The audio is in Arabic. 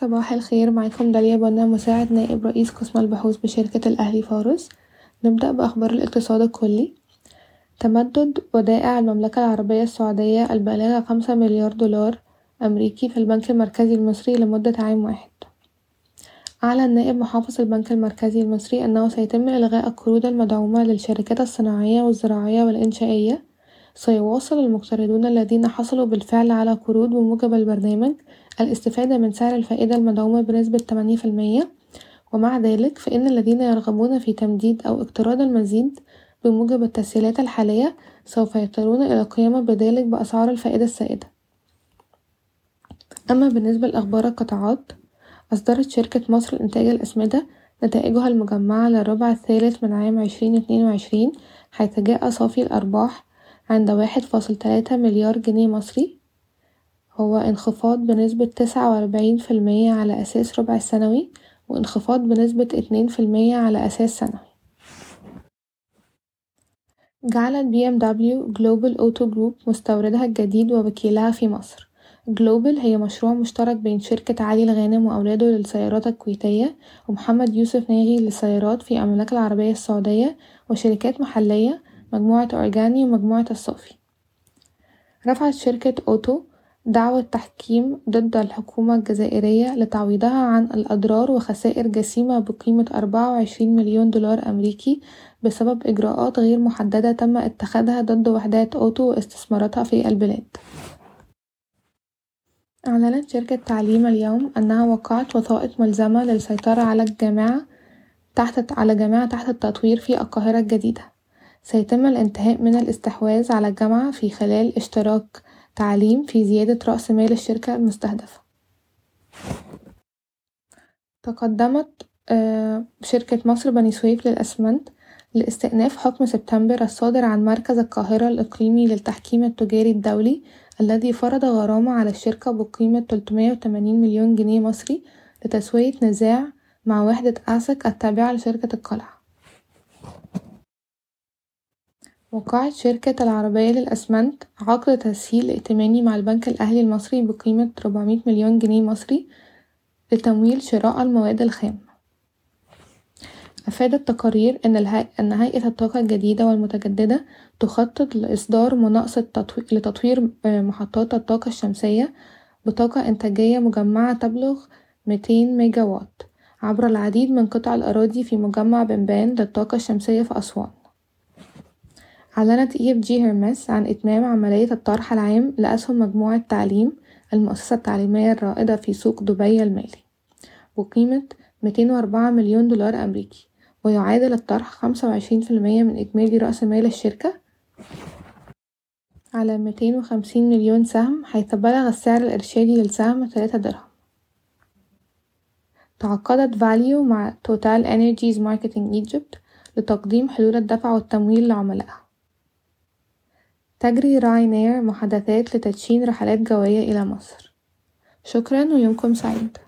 صباح الخير معاكم داليا بنا مساعد نائب رئيس قسم البحوث بشركة الأهلي فارس. نبدأ بأخبار الاقتصاد الكلي. تمدد ودائع المملكة العربية السعودية البالغة خمسة مليار دولار أمريكي في البنك المركزي المصري لمدة عام واحد. أعلن نائب محافظ البنك المركزي المصري أنه سيتم إلغاء القروض المدعومة للشركات الصناعية والزراعية والإنشائية سيواصل المقترضون الذين حصلوا بالفعل على قروض بموجب البرنامج الاستفادة من سعر الفائدة المدعومة بنسبة تمانين في ومع ذلك فإن الذين يرغبون في تمديد أو اقتراض المزيد بموجب التسهيلات الحالية سوف يضطرون إلى القيام بذلك بأسعار الفائدة السائدة. أما بالنسبة لأخبار القطاعات أصدرت شركة مصر لإنتاج الأسمدة نتائجها المجمعة للربع الثالث من عام عشرين اتنين وعشرين حيث جاء صافي الأرباح عند واحد فاصل تلاتة مليار جنيه مصري. هو انخفاض بنسبة تسعة وأربعين في المية على أساس ربع سنوي وانخفاض بنسبة اتنين في المية على أساس سنوي. جعلت BMW Global Auto Group مستوردها الجديد ووكيلها في مصر. Global هي مشروع مشترك بين شركة علي الغانم وأولاده للسيارات الكويتية ومحمد يوسف ناغي للسيارات في المملكة العربية السعودية وشركات محلية مجموعة أورجاني ومجموعة الصافي رفعت شركة Auto دعوى تحكيم ضد الحكومة الجزائرية لتعويضها عن الأضرار وخسائر جسيمة بقيمة أربعة وعشرين مليون دولار أمريكي بسبب إجراءات غير محددة تم اتخاذها ضد وحدات Auto واستثماراتها في البلاد. أعلنت شركة تعليم اليوم أنها وقعت وثائق ملزمة للسيطرة على الجامعة تحت على جامعة تحت التطوير في القاهرة الجديدة. سيتم الانتهاء من الاستحواذ على الجامعة في خلال اشتراك تعليم في زيادة رأس مال الشركة المستهدفة. تقدمت شركة مصر بني سويف للأسمنت لاستئناف حكم سبتمبر الصادر عن مركز القاهرة الإقليمي للتحكيم التجاري الدولي الذي فرض غرامة على الشركة بقيمة تلتمية وتمانين مليون جنيه مصري لتسوية نزاع مع وحدة أعسك التابعة لشركة القلعة. وقعت شركة العربية للأسمنت عقد تسهيل ائتماني مع البنك الأهلي المصري بقيمة ربعمية مليون جنيه مصري لتمويل شراء المواد الخام. أفادت تقارير أن, الهي... أن هيئة الطاقة الجديدة والمتجددة تخطط لإصدار مناقصة تطو... لتطوير محطات الطاقة الشمسية بطاقة إنتاجية مجمعة تبلغ ميتين ميجا واط عبر العديد من قطع الأراضي في مجمع بنبان للطاقة الشمسية في أسوان. أعلنت EFG Hermes عن إتمام عملية الطرح العام لأسهم مجموعة تعليم المؤسسة التعليمية الرائدة في سوق دبي المالي بقيمة ميتين وأربعة مليون دولار أمريكي ويعادل الطرح خمسة وعشرين في المية من إجمالي رأس مال الشركة على ميتين وخمسين مليون سهم حيث بلغ السعر الإرشادي للسهم تلاتة درهم. تعاقدت valU مع TotalEnergies Marketing Egypt لتقديم حلول الدفع والتمويل لعملائها. تجري Ryanair محادثات لتدشين رحلات جوية إلى مصر. شكرا ويومكم سعيد.